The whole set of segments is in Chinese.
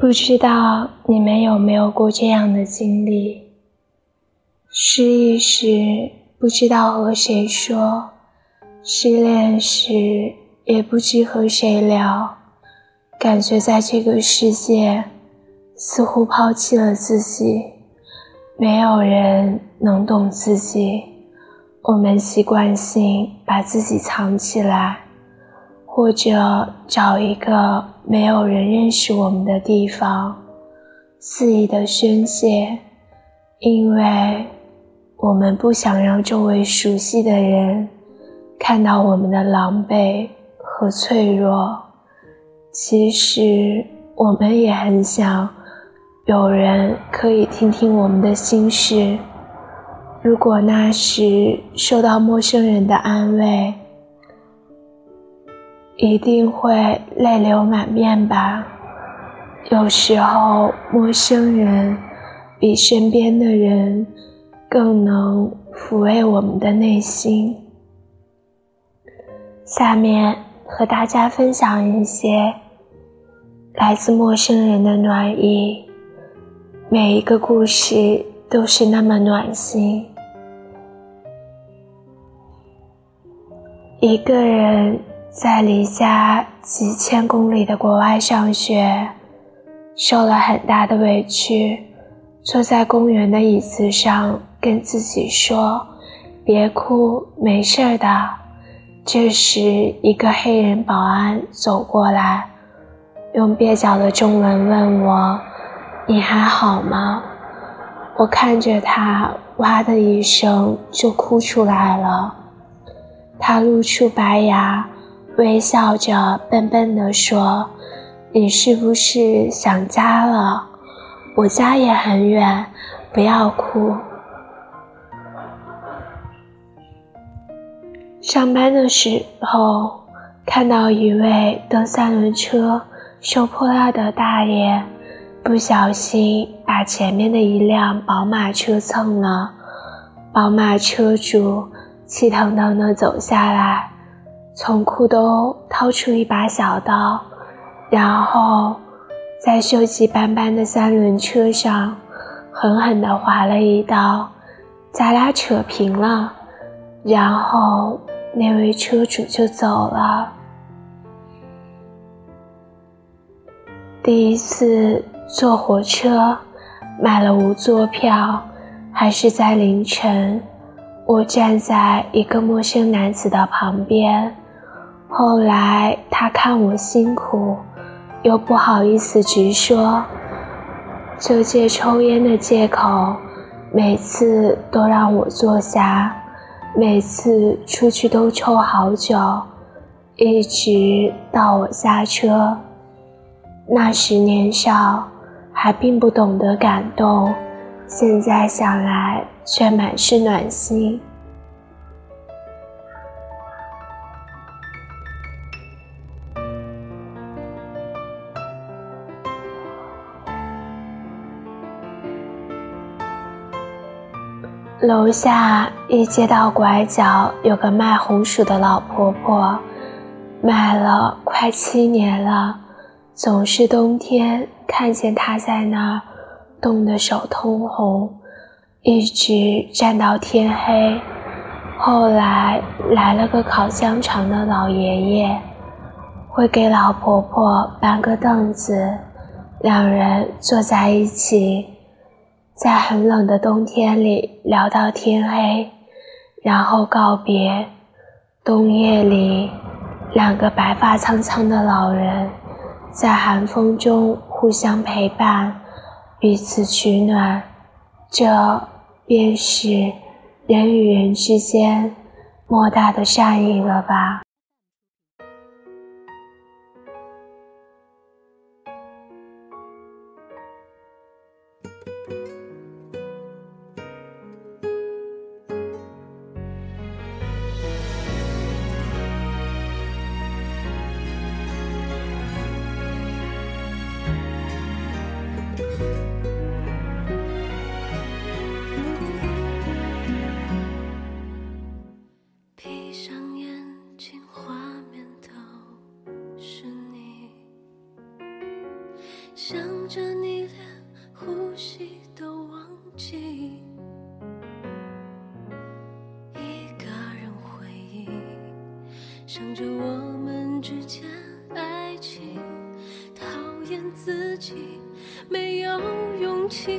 不知道你们有没有过这样的经历？失意时不知道和谁说，失恋时也不知和谁聊，感觉在这个世界似乎抛弃了自己，没有人能懂自己。我们习惯性把自己藏起来，或者找一个没有人认识我们的地方，肆意的宣泄，因为我们不想让周围熟悉的人看到我们的狼狈和脆弱。其实，我们也很想有人可以听听我们的心事。如果那时受到陌生人的安慰，一定会泪流满面吧。有时候，陌生人比身边的人更能抚慰我们的内心。下面和大家分享一些来自陌生人的暖意，每一个故事都是那么暖心。一个人在离家几千公里的国外上学，受了很大的委屈，坐在公园的椅子上跟自己说：“别哭，没事的。”这时，一个黑人保安走过来，用蹩脚的中文问我：“你还好吗？”我看着他，哇的一声就哭出来了。他露出白牙，微笑着，笨笨地说：“你是不是想家了？我家也很远，不要哭。”上班的时候，看到一位蹬三轮车、收破烂的大爷，不小心把前面的一辆宝马车蹭了，宝马车主。气腾腾地走下来，从裤兜掏出一把小刀，然后在锈迹斑斑的三轮车上狠狠地划了一刀。咱俩扯平了，然后那位车主就走了。第一次坐火车，买了无座票，还是在凌晨。我站在一个陌生男子的旁边，后来他看我辛苦，又不好意思直说，就借抽烟的借口，每次都让我坐下，每次出去都抽好久，一直到我下车。那时年少，还并不懂得感动。现在想来，却满是暖心。楼下一街道拐角有个卖红薯的老婆婆，卖了快七年了，总是冬天看见她在那儿。冻得手通红，一直站到天黑。后来来了个烤香肠的老爷爷，会给老婆婆搬个凳子，两人坐在一起，在很冷的冬天里聊到天黑，然后告别。冬夜里，两个白发苍苍的老人在寒风中互相陪伴。彼此取暖，这便是人与人之间莫大的善意了吧。想着你连呼吸都忘记，一个人回忆，想着我们之间爱情，讨厌自己没有勇气。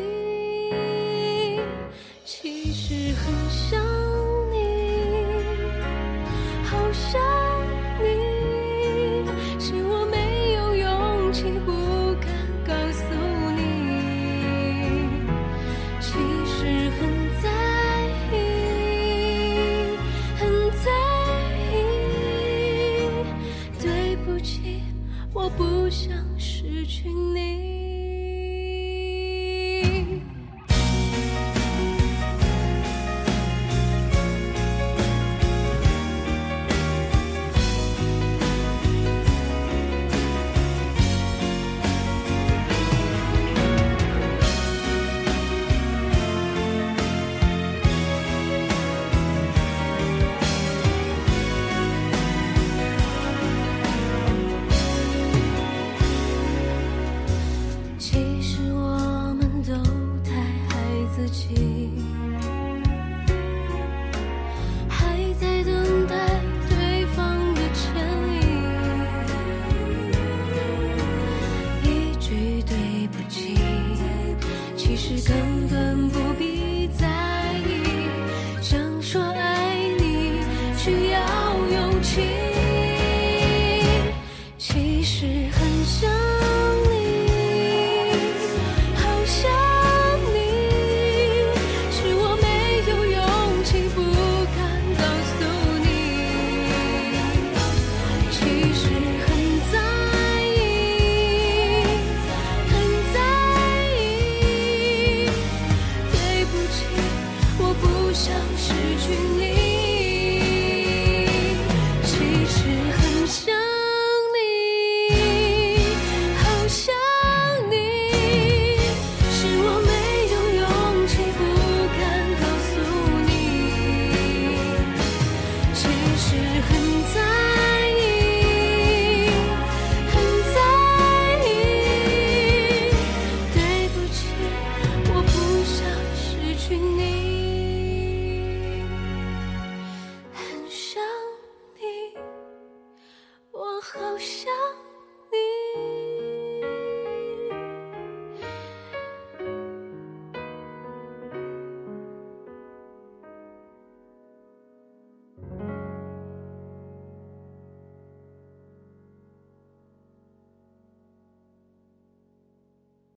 我不想失去你。should go.